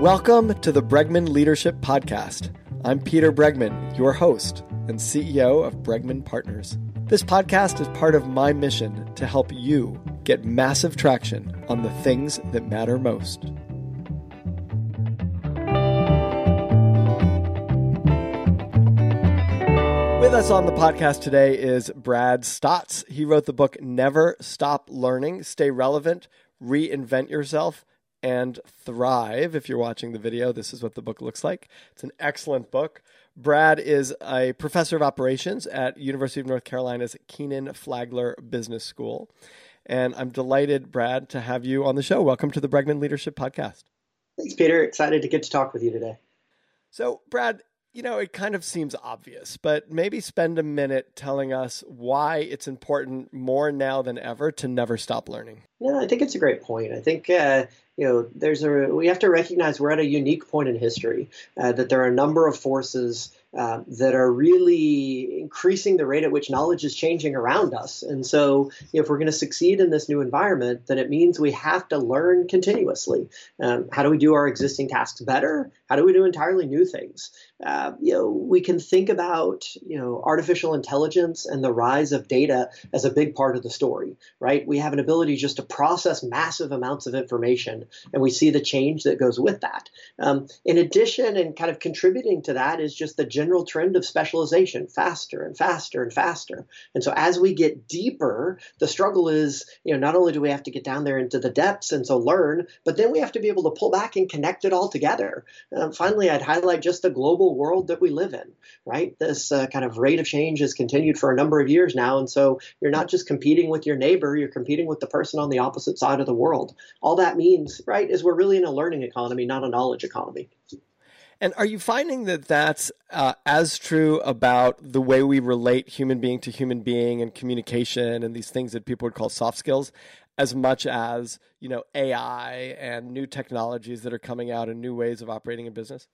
Welcome to the Bregman Leadership Podcast. I'm Peter Bregman, your host and CEO of Bregman Partners. This podcast is part of my mission to help you get massive traction on the things that matter most. With us on the podcast today is Brad Staats. He wrote the book Never Stop Learning, Stay Relevant, Reinvent Yourself and Thrive. If you're watching the video, this is what the book looks like. It's an excellent book. Brad is a professor of operations at University of North Carolina's Kenan Flagler Business School. And I'm delighted, Brad, to have you on the show. Welcome to the Bregman Leadership Podcast. Thanks, Peter. Excited to get to talk with you today. So, Brad, you know, it kind of seems obvious, but maybe spend a minute telling us why it's important more now than ever to never stop learning. Yeah, I think it's a great point. I think uh, you know there's a we have to recognize we're at a unique point in history uh, that there are a number of forces uh, that are really increasing the rate at which knowledge is changing around us. And so, if we're going to succeed in this new environment, then it means we have to learn continuously. Um, how do we do our existing tasks better? How do we do entirely new things? Uh, you know, we can think about you know artificial intelligence and the rise of data as a big part of the story, right? We have an ability just to process massive amounts of information, and we see the change that goes with that. Um, in addition, and kind of contributing to that is just the general trend of specialization, faster and faster and faster. And so, as we get deeper, the struggle is, you know, not only do we have to get down there into the depths and so learn, but then we have to be able to pull back and connect it all together. Um, finally, I'd highlight just the global world that we live in, right? This uh, kind of rate of change has continued for a number of years now. And so you're not just competing with your neighbor, you're competing with the person on the opposite side of the world. All that means, right, is we're really in a learning economy, not a knowledge economy. And are you finding that that's uh, as true about the way we relate human being to human being and communication and these things that people would call soft skills, as much as you know AI and new technologies that are coming out and new ways of operating in business?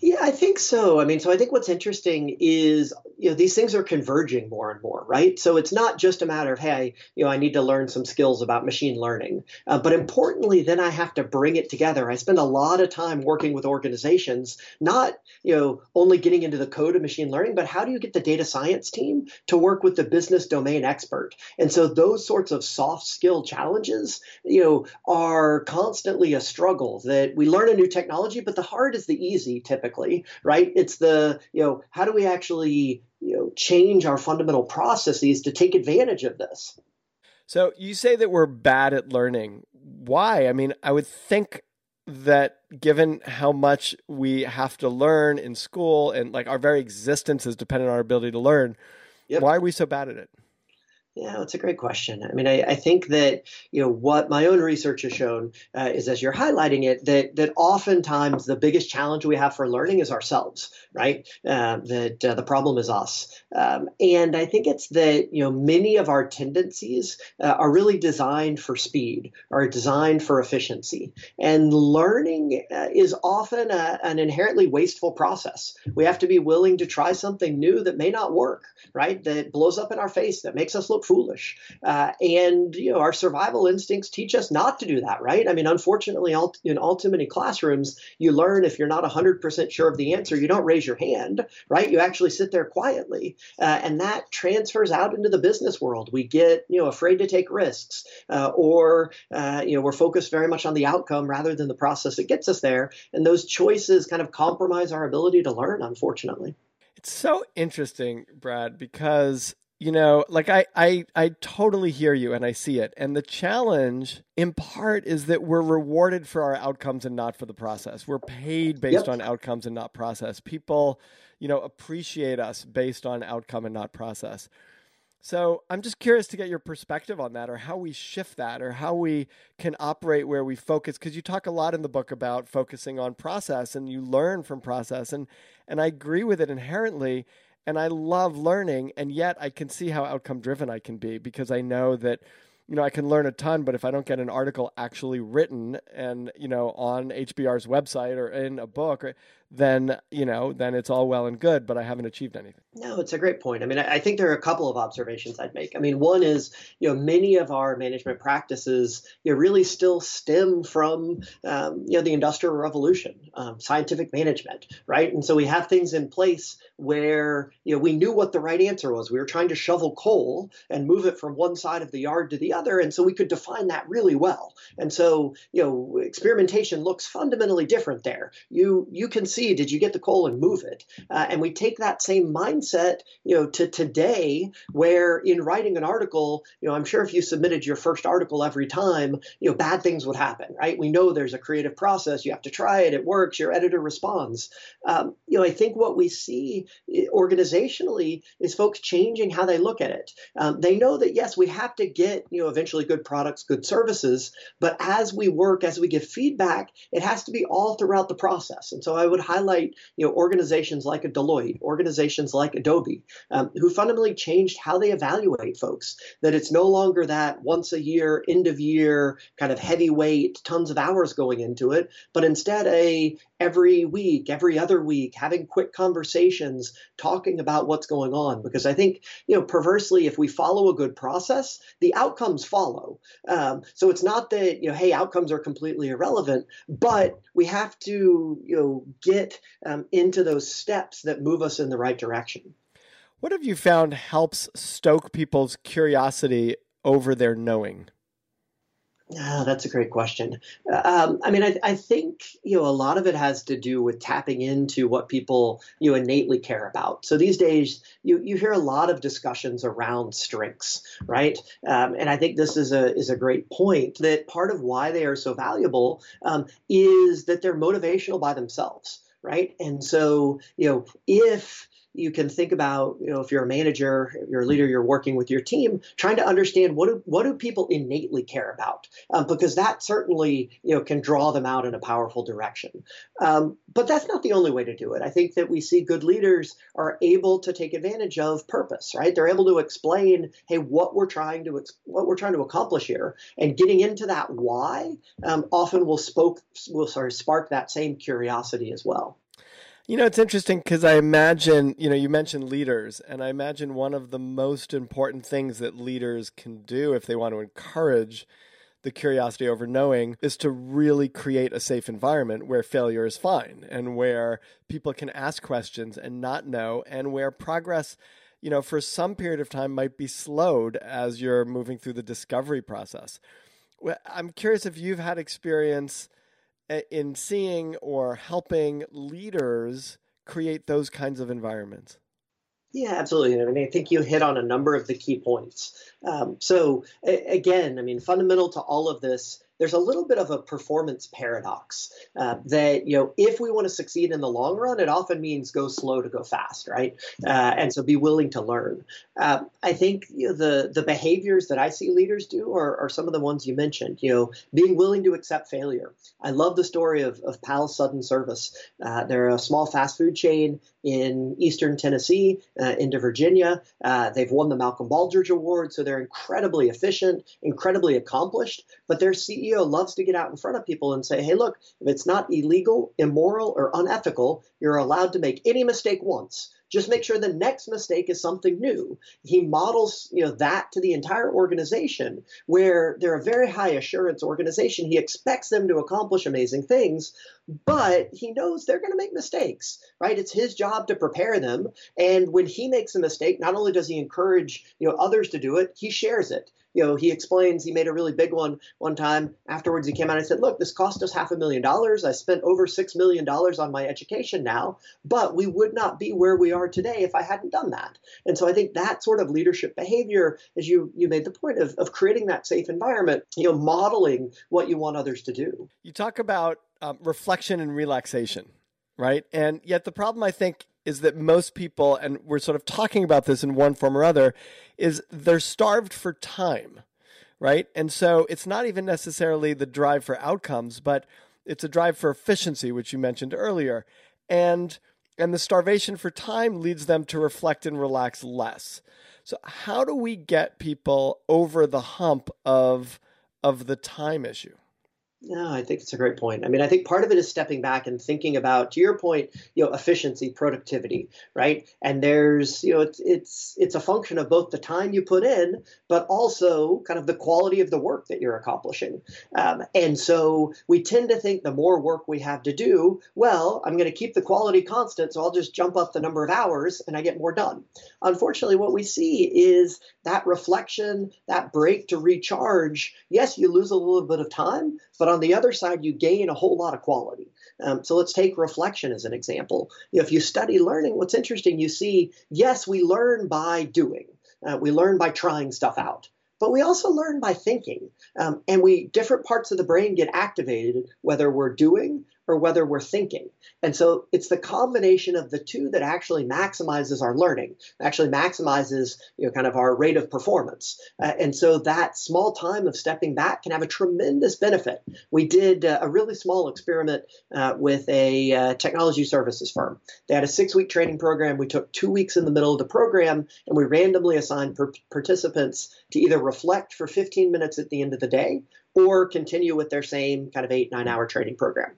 Yeah, I think so. I mean, so I think what's interesting is, you know, these things are converging more and more, right? So it's not just a matter of, hey, you know, I need to learn some skills about machine learning. Uh, but importantly, then I have to bring it together. I spend a lot of time working with organizations, not, you know, only getting into the code of machine learning, but how do you get the data science team to work with the business domain expert? And so those sorts of soft skill challenges, you know, are constantly a struggle that we learn a new technology, but the hard is the easy typically, right? It's the, you know, how do we actually, you know, change our fundamental processes to take advantage of this? So you say that we're bad at learning. Why? I mean, I would think that given how much we have to learn in school and like our very existence is dependent on our ability to learn, yep. why are we so bad at it? Yeah, it's a great question. I mean, I, I, think that you know what my own research has shown uh, is, as you're highlighting it, that that oftentimes the biggest challenge we have for learning is ourselves, right? Uh, that uh, the problem is us, um, and I think it's that you know many of our tendencies uh, are really designed for speed, are designed for efficiency, and learning uh, is often a, an inherently wasteful process. We have to be willing to try something new that may not work, right? That blows up in our face, that makes us look foolish. Uh, and you know, our survival instincts teach us not to do that, right? I mean, unfortunately, in all too many classrooms, you learn if you're not 100% sure of the answer, you don't raise your hand, right? You actually sit there quietly, uh, and that transfers out into the business world. We get you know afraid to take risks, uh, or uh, you know we're focused very much on the outcome rather than the process that gets us there, and those choices kind of compromise our ability to learn, unfortunately. It's so interesting, Brad, because you know like I, I i totally hear you and i see it. And the challenge in part is that we're rewarded for our outcomes and not for the process. We're paid based yep. on outcomes and not process. People you know appreciate us based on outcome and not process. So i'm just curious to get your perspective on that or how we shift that or how we can operate where we focus because you talk a lot in the book about focusing on process and you learn from process and and i agree with it inherently and I love learning, and yet I can see how outcome driven I can be because I know that you know I can learn a ton, but if I don't get an article actually written and you know on HBR's website or in a book, then you know then it's all well and good but i haven't achieved anything. No it's a great point. I mean i think there are a couple of observations i'd make. I mean one is you know many of our management practices you know, really still stem from um, you know the industrial revolution um, scientific management right? And so we have things in place where you know we knew what the right answer was. We were trying to shovel coal and move it from one side of the yard to the other and so we could define that really well. And so you know experimentation looks fundamentally different there. You you can see did you get the coal and move it? Uh, and we take that same mindset you know to today where in writing an article you know i'm sure if you submitted your first article every time you know bad things would happen right? We know there's a creative process. You have to try it. It works. Your editor responds. Um, you know i think what we see eh, organizationally is folks changing how they look at it. Um, they know that yes we have to get you know eventually good products good services but as we work as we give feedback it has to be all throughout the process. And so i would highlight you know organizations like a Deloitte, organizations like Adobe, um, who fundamentally changed how they evaluate folks. That it's no longer that once a year, end of year kind of heavyweight, tons of hours going into it, but instead a every week, every other week, having quick conversations, talking about what's going on. Because I think, you know, perversely, if we follow a good process, the outcomes follow. Um, so it's not that, you know, hey, outcomes are completely irrelevant, but we have to, you know, get um, into those steps that move us in the right direction. What have you found helps stoke people's curiosity over their knowing? Oh, that's a great question. Um, I mean, I, I, think you know a lot of it has to do with tapping into what people you know, innately care about. So these days, you you hear a lot of discussions around strengths, right? Um, and I think this is a is a great point that part of why they are so valuable um, is that they're motivational by themselves, right? And so you know if you can think about, you know, if you're a manager, if you're a leader, you're working with your team, trying to understand what do what do people innately care about, um, because that certainly, you know, can draw them out in a powerful direction. Um, but that's not the only way to do it. I think that we see good leaders are able to take advantage of purpose, right? They're able to explain, hey, what we're trying to what we're trying to accomplish here, and getting into that why um, often will spoke will sort of spark that same curiosity as well. You know, it's interesting because I imagine, you know, you mentioned leaders, and I imagine one of the most important things that leaders can do if they want to encourage the curiosity over knowing is to really create a safe environment where failure is fine and where people can ask questions and not know, and where progress, you know, for some period of time might be slowed as you're moving through the discovery process. I'm curious if you've had experience in seeing or helping leaders create those kinds of environments? Yeah, absolutely. I mean, I think you hit on a number of the key points. Um, so, a- again, I mean, fundamental to all of this there's a little bit of a performance paradox uh, that you know if we want to succeed in the long run it often means go slow to go fast right? Uh, and so be willing to learn. Uh, i think you know, the the behaviors that i see leaders do are, are, some of the ones you mentioned you know being willing to accept failure. I love the story of, of Pal's Sudden Service. Uh, they're a small fast food chain in eastern tennessee uh, into virginia uh, they've won the malcolm baldrige award so they're incredibly efficient incredibly accomplished but their ceo CEO loves to get out in front of people and say, hey, look, if it's not illegal, immoral, or unethical, you're allowed to make any mistake once. Just make sure the next mistake is something new. He models, you know, that to the entire organization where they're a very high assurance organization. He expects them to accomplish amazing things, but he knows they're going to make mistakes, right? It's his job to prepare them. And when he makes a mistake, not only does he encourage, you know, others to do it, he shares it you know, he explains he made a really big one one time. Afterwards, he came out and said, "Look, this cost us half a million dollars. I spent over six million dollars on my education now, but we would not be where we are today if I hadn't done that." And so I think that sort of leadership behavior, as you you made the point of of creating that safe environment, you know, modeling what you want others to do. You talk about um, reflection and relaxation, right? And yet the problem I think is that most people, and we're sort of talking about this in one form or other, is they're starved for time, right? And so it's not even necessarily the drive for outcomes, but it's a drive for efficiency, which you mentioned earlier. And and the starvation for time leads them to reflect and relax less. So how do we get people over the hump of of the time issue? No, I think it's a great point. I mean, I think part of it is stepping back and thinking about, to your point, you know, efficiency, productivity, right? And there's, you know, it's it's it's a function of both the time you put in, but also kind of the quality of the work that you're accomplishing. Um, and so we tend to think the more work we have to do, well, I'm going to keep the quality constant, so I'll just jump up the number of hours and I get more done. Unfortunately, what we see is that reflection, that break to recharge. Yes, you lose a little bit of time, but on the other side, you gain a whole lot of quality. Um, so let's take reflection as an example. If you study learning, what's interesting, you see, yes, we learn by doing, uh, we learn by trying stuff out but we also learn by thinking um, and we different parts of the brain get activated whether we're doing or whether we're thinking. And so it's the combination of the two that actually maximizes our learning, actually maximizes you know kind of our rate of performance. Uh, and so that small time of stepping back can have a tremendous benefit. We did uh, a really small experiment uh, with a uh, technology services firm. They had a six-week training program. We took two weeks in the middle of the program, and we randomly assigned per- participants to either reflect for 15 minutes at the end of the day or continue with their same kind of eight, nine hour training program.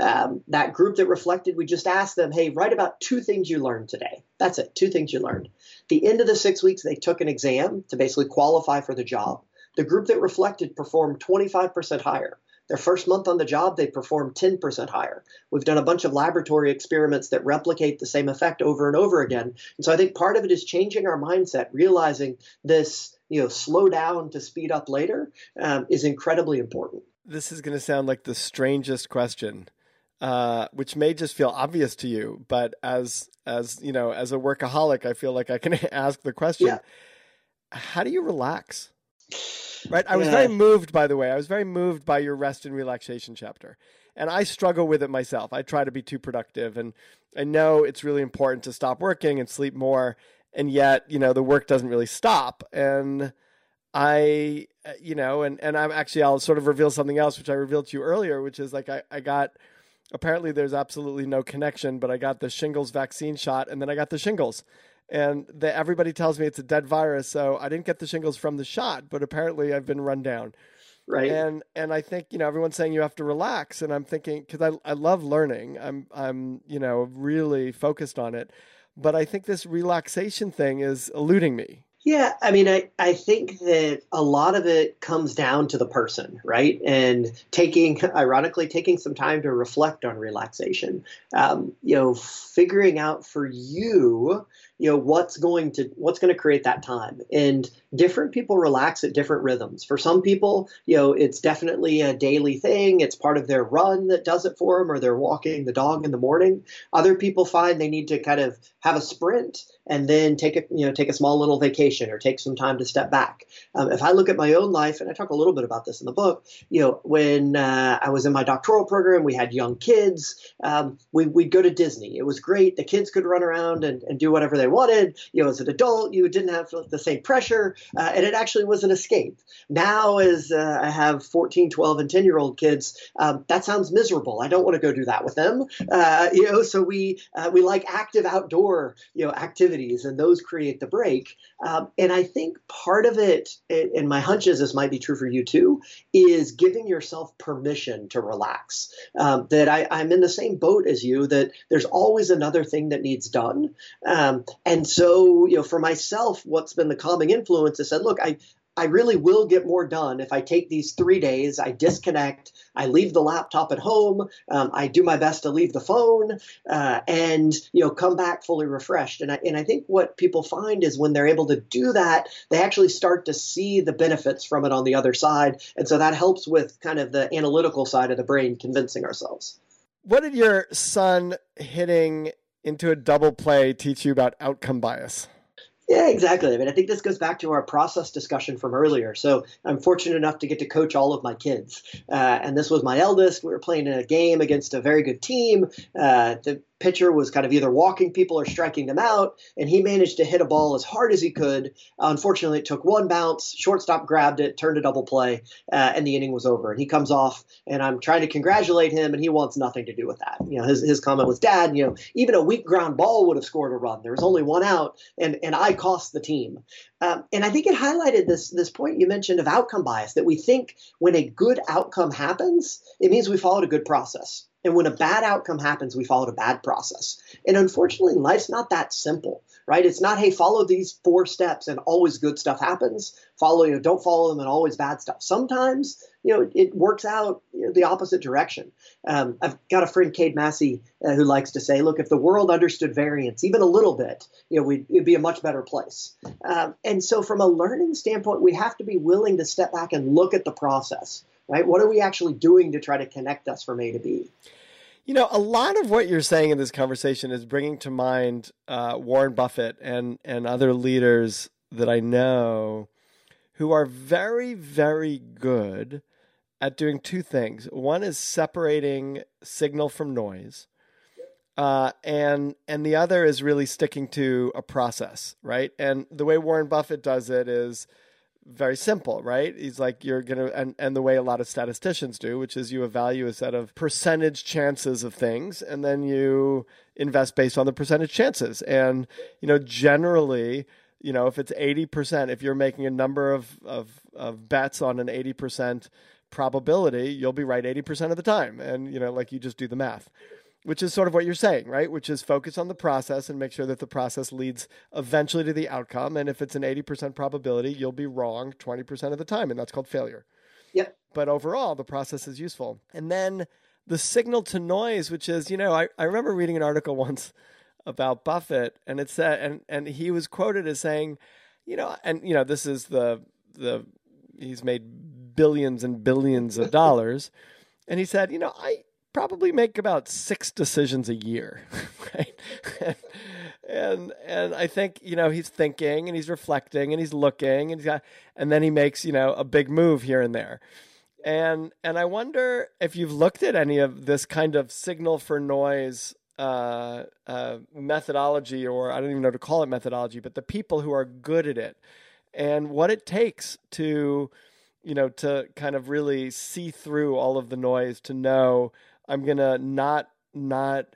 Um, that group that reflected, we just asked them, hey, write about two things you learned today. That's it, two things you learned. The end of the six weeks, they took an exam to basically qualify for the job. The group that reflected performed 25% higher. Their first month on the job, they performed 10% higher. We've done a bunch of laboratory experiments that replicate the same effect over and over again. And so I think part of it is changing our mindset, realizing this you know slow down to speed up later um, is incredibly important. This is going to sound like the strangest question, uh, which may just feel obvious to you, but as as you know, as a workaholic, I feel like I can ask the question: yeah. How do you relax? Right. I was yeah. very moved, by the way. I was very moved by your rest and relaxation chapter. And I struggle with it myself. I try to be too productive. And I know it's really important to stop working and sleep more and yet you know the work doesn't really stop. And i uh, you know and and i'm actually i'll sort of reveal something else which i revealed to you earlier which is like i, I got apparently there's absolutely no connection but i got the shingles vaccine shot and then i got the shingles. And the, everybody tells me it's a dead virus so i didn't get the shingles from the shot but apparently i've been run down. Right. And and i think you know everyone's saying you have to relax and i'm thinking because I, I love learning. I'm i'm you know really focused on it but I think this relaxation thing is eluding me. Yeah, I mean, I, I think that a lot of it comes down to the person, right? And taking, ironically, taking some time to reflect on relaxation. Um, you know, figuring out for you you know what's going to what's going to create that time. And different people relax at different rhythms. For some people you know it's definitely a daily thing. It's part of their run that does it for them or they're walking the dog in the morning. Other people find they need to kind of have a sprint and then take a you know take a small little vacation or take some time to step back. Um, if i look at my own life and i talk a little bit about this in the book you know when uh, i was in my doctoral program we had young kids. Um, we, we'd go to disney. It was great. The kids could run around and, and do whatever they wanted. You know, as an adult, you didn't have the same pressure, uh, and it actually was an escape. Now, as uh, I have 14, 12, and 10 year old kids, um, that sounds miserable. I don't want to go do that with them. Uh, you know, so we uh, we like active outdoor you know activities, and those create the break. Um, and I think part of it, and my hunch is this might be true for you too, is giving yourself permission to relax. Um, that I, I'm in the same boat as you. That there's always another thing that needs done. Um, and so, you know, for myself, what's been the calming influence is said, look, I, I really will get more done if I take these three days, I disconnect, I leave the laptop at home, um, I do my best to leave the phone, uh, and you know come back fully refreshed. And I, and I think what people find is when they're able to do that, they actually start to see the benefits from it on the other side, and so that helps with kind of the analytical side of the brain, convincing ourselves. What did your son hitting into a double play teach you about outcome bias? Yeah, exactly. I mean, I think this goes back to our process discussion from earlier. So I'm fortunate enough to get to coach all of my kids. Uh, and this was my eldest. We were playing in a game against a very good team. Uh, the pitcher was kind of either walking people or striking them out, and he managed to hit a ball as hard as he could. unfortunately, it took one bounce. Shortstop grabbed it, turned a double play, uh, and the inning was over. And he comes off, and I'm trying to congratulate him, and he wants nothing to do with that. You know, his, his comment was, "Dad, you know, even a weak ground ball would have scored a run. There was only one out, and and I cost the team." Um, and I think it highlighted this this point you mentioned of outcome bias that we think when a good outcome happens, it means we followed a good process. And when a bad outcome happens, we followed a bad process. And unfortunately, life's not that simple, right? It's not, hey, follow these four steps and always good stuff happens. Follow, you know, don't follow them and always bad stuff. Sometimes, you know, it works out you know, the opposite direction. Um, I've got a friend, Cade Massey, uh, who likes to say, look, if the world understood variance even a little bit, you know, we'd, it'd be a much better place. Um, and so, from a learning standpoint, we have to be willing to step back and look at the process right? What are we actually doing to try to connect us from A to B? You know, a lot of what you're saying in this conversation is bringing to mind uh, Warren Buffett and and other leaders that I know who are very, very good at doing two things. One is separating signal from noise, uh, and and the other is really sticking to a process, right? And the way Warren Buffett does it is very simple, right? He's like, you're going to, and, and the way a lot of statisticians do, which is you evaluate a set of percentage chances of things, and then you invest based on the percentage chances. And, you know, generally, you know, if it's 80%, if you're making a number of, of, of bets on an 80% probability, you'll be right 80% of the time. And, you know, like you just do the math which is sort of what you're saying, right? Which is focus on the process and make sure that the process leads eventually to the outcome. And if it's an 80% probability, you'll be wrong 20% of the time, and that's called failure. Yep. But overall, the process is useful. And then the signal to noise, which is, you know, I, I remember reading an article once about Buffett, and it said, and, and he was quoted as saying, you know, and, you know, this is the, the, he's made billions and billions of dollars. and he said, you know, I, probably make about six decisions a year, right? and and I think you know he's thinking and he's reflecting and he's looking and he's got, and then he makes you know a big move here and there. And and I wonder if you've looked at any of this kind of signal for noise uh, uh, methodology, or I don't even know to call it methodology, but the people who are good at it, and what it takes to, you know, to kind of really see through all of the noise to know I'm gonna not not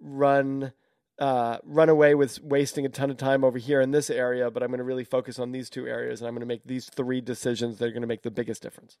run uh, run away with wasting a ton of time over here in this area, but I'm going to really focus on these two areas, and I'm going to make these three decisions that are going to make the biggest difference.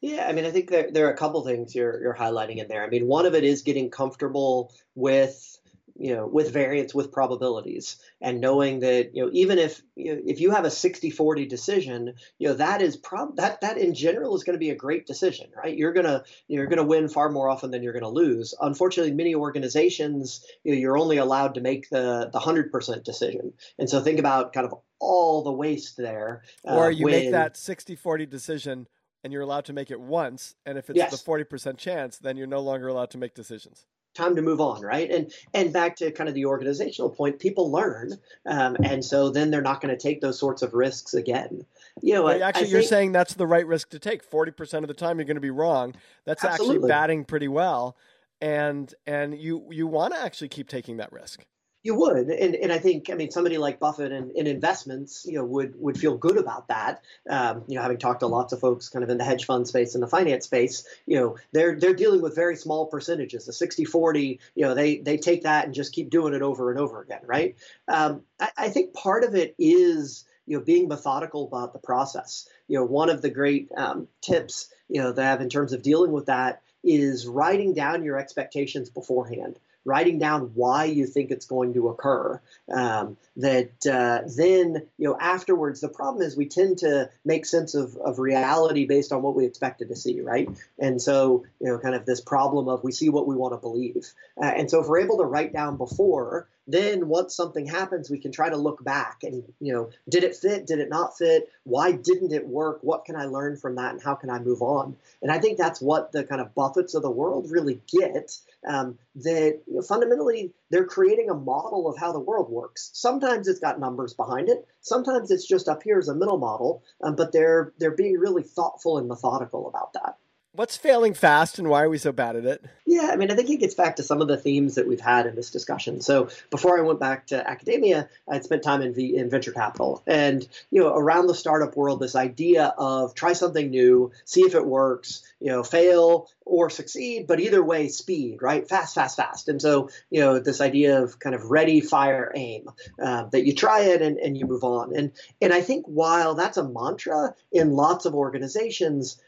Yeah, I mean, I think there, there are a couple things you're you're highlighting in there. I mean, one of it is getting comfortable with you know with variance with probabilities and knowing that you know even if you know, if you have a 60-40 decision you know that is prob that that in general is going to be a great decision right? You're going to you're going to win far more often than you're going to lose. Unfortunately many organizations you know, you're only allowed to make the the 100% decision. And so think about kind of all the waste there uh, or you when, make that 60-40 decision and you're allowed to make it once and if it's yes. the 40% chance then you're no longer allowed to make decisions time to move on right? And and back to kind of the organizational point people learn um, and so then they're not going to take those sorts of risks again. You know actually I you're saying that's the right risk to take. 40% of the time you're going to be wrong. That's absolutely. actually batting pretty well and and you you want to actually keep taking that risk you would, and and I think I mean somebody like Buffett and in investments, you know, would would feel good about that. Um, you know, having talked to lots of folks kind of in the hedge fund space and the finance space, you know, they're they're dealing with very small percentages, the 60-40, You know, they they take that and just keep doing it over and over again, right? Um, I, I think part of it is you know being methodical about the process. You know, one of the great um, tips you know that I have in terms of dealing with that is writing down your expectations beforehand writing down why you think it's going to occur. Um, that uh, then, you know, afterwards, the problem is we tend to make sense of, of reality based on what we expected to see, right? And so, you know, kind of this problem of we see what we want to believe. Uh, and so, if we're able to write down before, then once something happens we can try to look back and you know did it fit did it not fit why didn't it work what can i learn from that and how can i move on and i think that's what the kind of Buffetts of the world really get um, that fundamentally they're creating a model of how the world works. Sometimes it's got numbers behind it. Sometimes it's just up here as a mental model um, but they're they're being really thoughtful and methodical about that What's failing fast and why are we so bad at it? Yeah, I mean, I think it gets back to some of the themes that we've had in this discussion. So before I went back to academia, I'd spent time in, v- in venture capital. And, you know, around the startup world, this idea of try something new, see if it works, you know, fail or succeed, but either way, speed, right? Fast, fast, fast. And so, you know, this idea of kind of ready, fire, aim, uh, that you try it and, and you move on. And, and I think while that's a mantra in lots of organizations,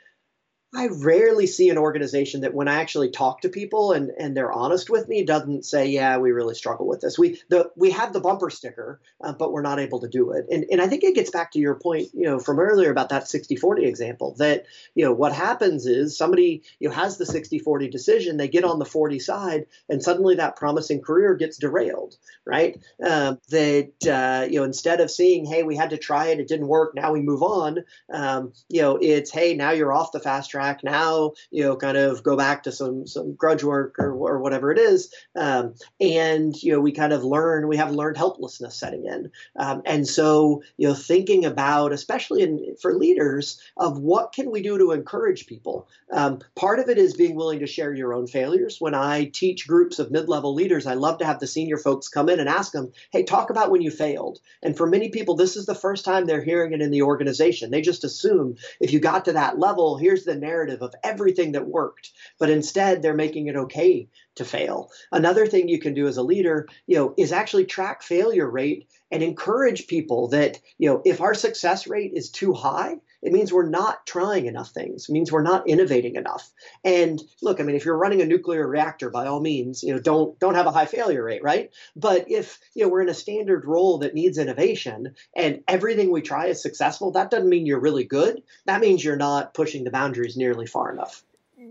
I rarely see an organization that when I actually talk to people and, and they're honest with me doesn't say, yeah, we really struggle with this. We the we have the bumper sticker, uh, but we're not able to do it. And and I think it gets back to your point, you know, from earlier about that 60-40 example that, you know, what happens is somebody, you know, has the 60-40 decision, they get on the 40 side and suddenly that promising career gets derailed, right? Um, that, uh, you know, instead of seeing, hey, we had to try it, it didn't work, now we move on, um, you know, it's, hey, now you're off the fast track now, you know, kind of go back to some some grudge work or, or whatever it is. Um, and, you know, we kind of learn, we have learned helplessness setting in. Um, and so, you know, thinking about, especially in, for leaders, of what can we do to encourage people? Um, part of it is being willing to share your own failures. When I teach groups of mid level leaders, I love to have the senior folks come in and ask them, hey, talk about when you failed. And for many people, this is the first time they're hearing it in the organization. They just assume if you got to that level, here's the narrative of everything that worked. But instead, they're making it okay to fail. Another thing you can do as a leader, you know, is actually track failure rate and encourage people that, you know, if our success rate is too high, it means we're not trying enough things. It means we're not innovating enough. And look, I mean, if you're running a nuclear reactor, by all means, you know, don't don't have a high failure rate, right? But if you know we're in a standard role that needs innovation and everything we try is successful, that doesn't mean you're really good. That means you're not pushing the boundaries nearly far enough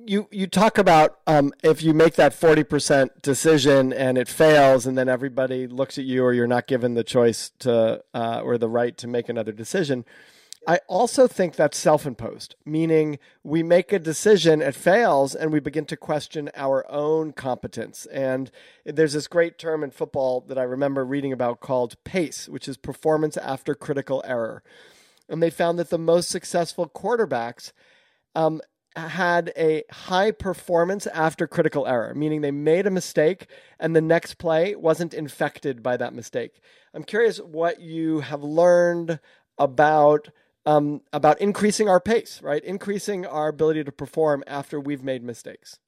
you you talk about um, if you make that 40% decision and it fails and then everybody looks at you or you're not given the choice to uh, or the right to make another decision i also think that's self-imposed meaning we make a decision it fails and we begin to question our own competence and there's this great term in football that i remember reading about called pace which is performance after critical error and they found that the most successful quarterbacks um, had a high performance after critical error, meaning they made a mistake and the next play wasn't infected by that mistake. I'm curious what you have learned about um, about increasing our pace, right? Increasing our ability to perform after we've made mistakes.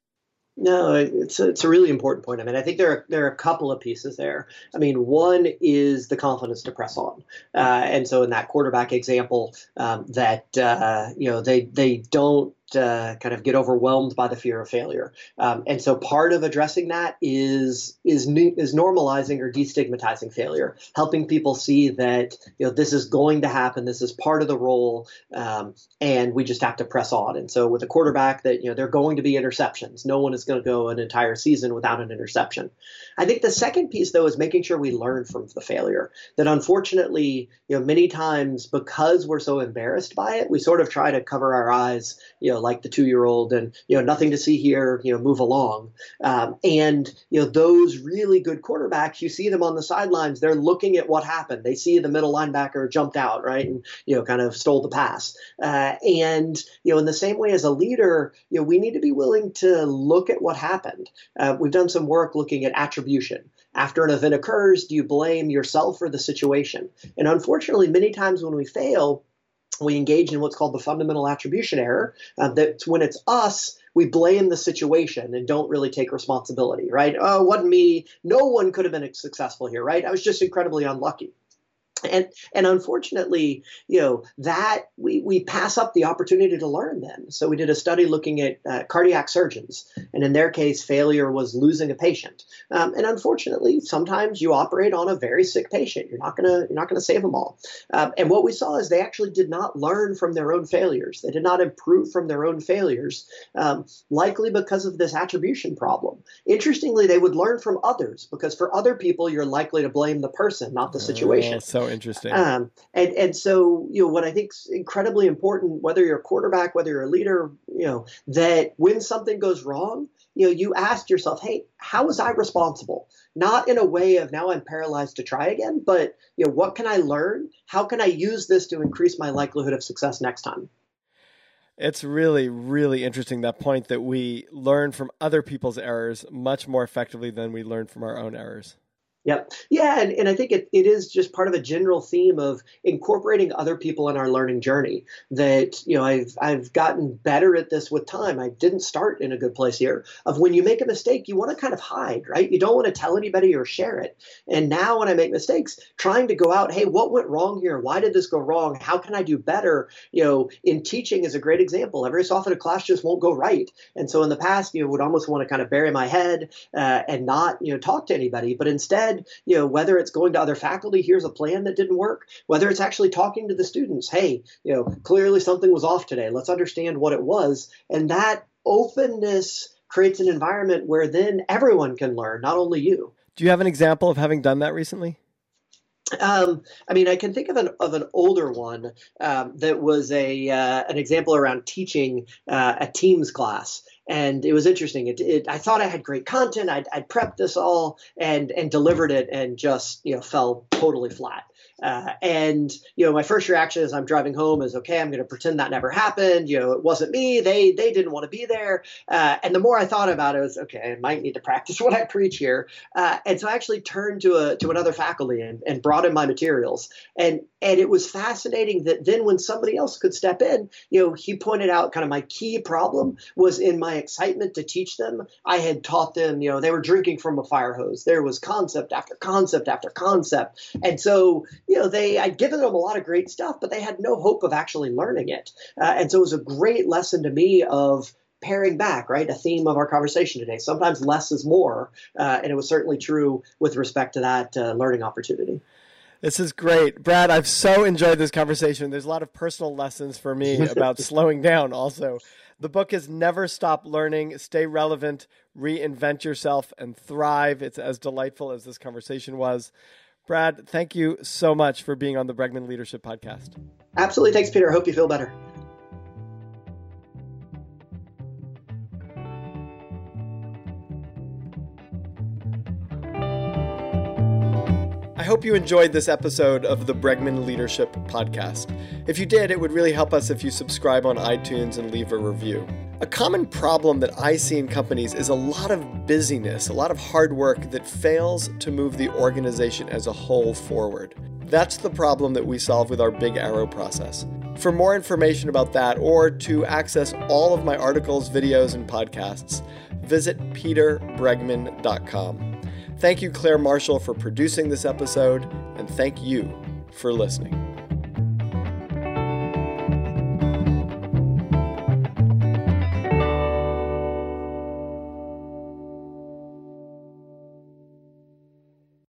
No, it's a, it's a really important point. I mean, I think there are there are a couple of pieces there. I mean, one is the confidence to press on, uh, and so in that quarterback example, um, that uh, you know they they don't uh, kind of get overwhelmed by the fear of failure. Um, and so part of addressing that is is is normalizing or destigmatizing failure, helping people see that you know this is going to happen, this is part of the role, um, and we just have to press on. And so with a quarterback, that you know they're going to be interceptions. No one is going to go an entire season without an interception. I think the second piece though is making sure we learn from the failure. That unfortunately, you know, many times because we're so embarrassed by it, we sort of try to cover our eyes, you know know, like the two year old and, you know, nothing to see here, you know, move along. Um, and, you know, those really good quarterbacks, you see them on the sidelines, they're looking at what happened. They see the middle linebacker jumped out, right? And, you know, kind of stole the pass. Uh, and, you know, in the same way as a leader, you know, we need to be willing to look at what happened. Uh, we've done some work looking at attribution. After an event occurs, do you blame yourself or the situation? And unfortunately, many times when we fail, we engage in what's called the fundamental attribution error. Uh, that when it's us, we blame the situation and don't really take responsibility, right? Oh, it wasn't me. No one could have been successful here, right? I was just incredibly unlucky and and unfortunately you know that we we pass up the opportunity to learn then. So we did a study looking at uh, cardiac surgeons and in their case failure was losing a patient. Um, and unfortunately sometimes you operate on a very sick patient. You're not gonna you're not gonna save them all. Um, and what we saw is they actually did not learn from their own failures. They did not improve from their own failures um, likely because of this attribution problem. Interestingly they would learn from others because for other people you're likely to blame the person not the situation. oh, so interesting. Um, and and so you know what I think is incredibly important, whether you're a quarterback, whether you're a leader, you know that when something goes wrong, you know you ask yourself, hey, how was I responsible? Not in a way of now I'm paralyzed to try again, but you know what can I learn? How can I use this to increase my likelihood of success next time? It's really, really interesting that point that we learn from other people's errors much more effectively than we learn from our own errors. Yep. Yeah, and, and I think it, it is just part of a general theme of incorporating other people in our learning journey. That, you know, I've I've gotten better at this with time. I didn't start in a good place here. Of when you make a mistake, you want to kind of hide, right? You don't want to tell anybody or share it. And now when I make mistakes, trying to go out, hey, what went wrong here? Why did this go wrong? How can I do better? You know, in teaching is a great example. Every so often a class just won't go right. And so in the past, you know, would almost want to kind of bury my head uh, and not, you know, talk to anybody. But instead, you know, whether it's going to other faculty, here's a plan that didn't work, whether it's actually talking to the students, hey, you know, clearly something was off today. Let's understand what it was. And that openness creates an environment where then everyone can learn, not only you. Do you have an example of having done that recently? Um, I mean, I can think of an of an older one um, that was a uh, an example around teaching uh, a Teams class, and it was interesting. It, it, I thought I had great content. I'd, I'd prepped this all and and delivered it, and just you know fell totally flat. Uh, and you know, my first reaction as I'm driving home is, okay, I'm going to pretend that never happened. You know, it wasn't me. They they didn't want to be there. Uh, and the more I thought about it, was okay, I might need to practice what I preach here. Uh, and so I actually turned to a to another faculty and, and brought in my materials. And and it was fascinating that then when somebody else could step in, you know, he pointed out kind of my key problem was in my excitement to teach them. I had taught them, you know, they were drinking from a fire hose. There was concept after concept after concept, and so you know, they I'd given them a lot of great stuff, but they had no hope of actually learning it. Uh, and so it was a great lesson to me of paring back, right? A theme of our conversation today. Sometimes less is more, uh, and it was certainly true with respect to that uh, learning opportunity. This is great. Brad, I've so enjoyed this conversation. There's a lot of personal lessons for me about slowing down also. The book is Never Stop Learning, Stay Relevant, Reinvent Yourself, and Thrive. It's as delightful as this conversation was. Brad, thank you so much for being on the Bregman Leadership Podcast. Absolutely. Thanks, Peter. I hope you feel better. I hope you enjoyed this episode of the Bregman Leadership Podcast. If you did, it would really help us if you subscribe on iTunes and leave a review. A common problem that I see in companies is a lot of busyness, a lot of hard work that fails to move the organization as a whole forward. That's the problem that we solve with our Big Arrow process. For more information about that or to access all of my articles, videos, and podcasts, visit peterbregman.com. Thank you, Claire Marshall, for producing this episode, and thank you for listening.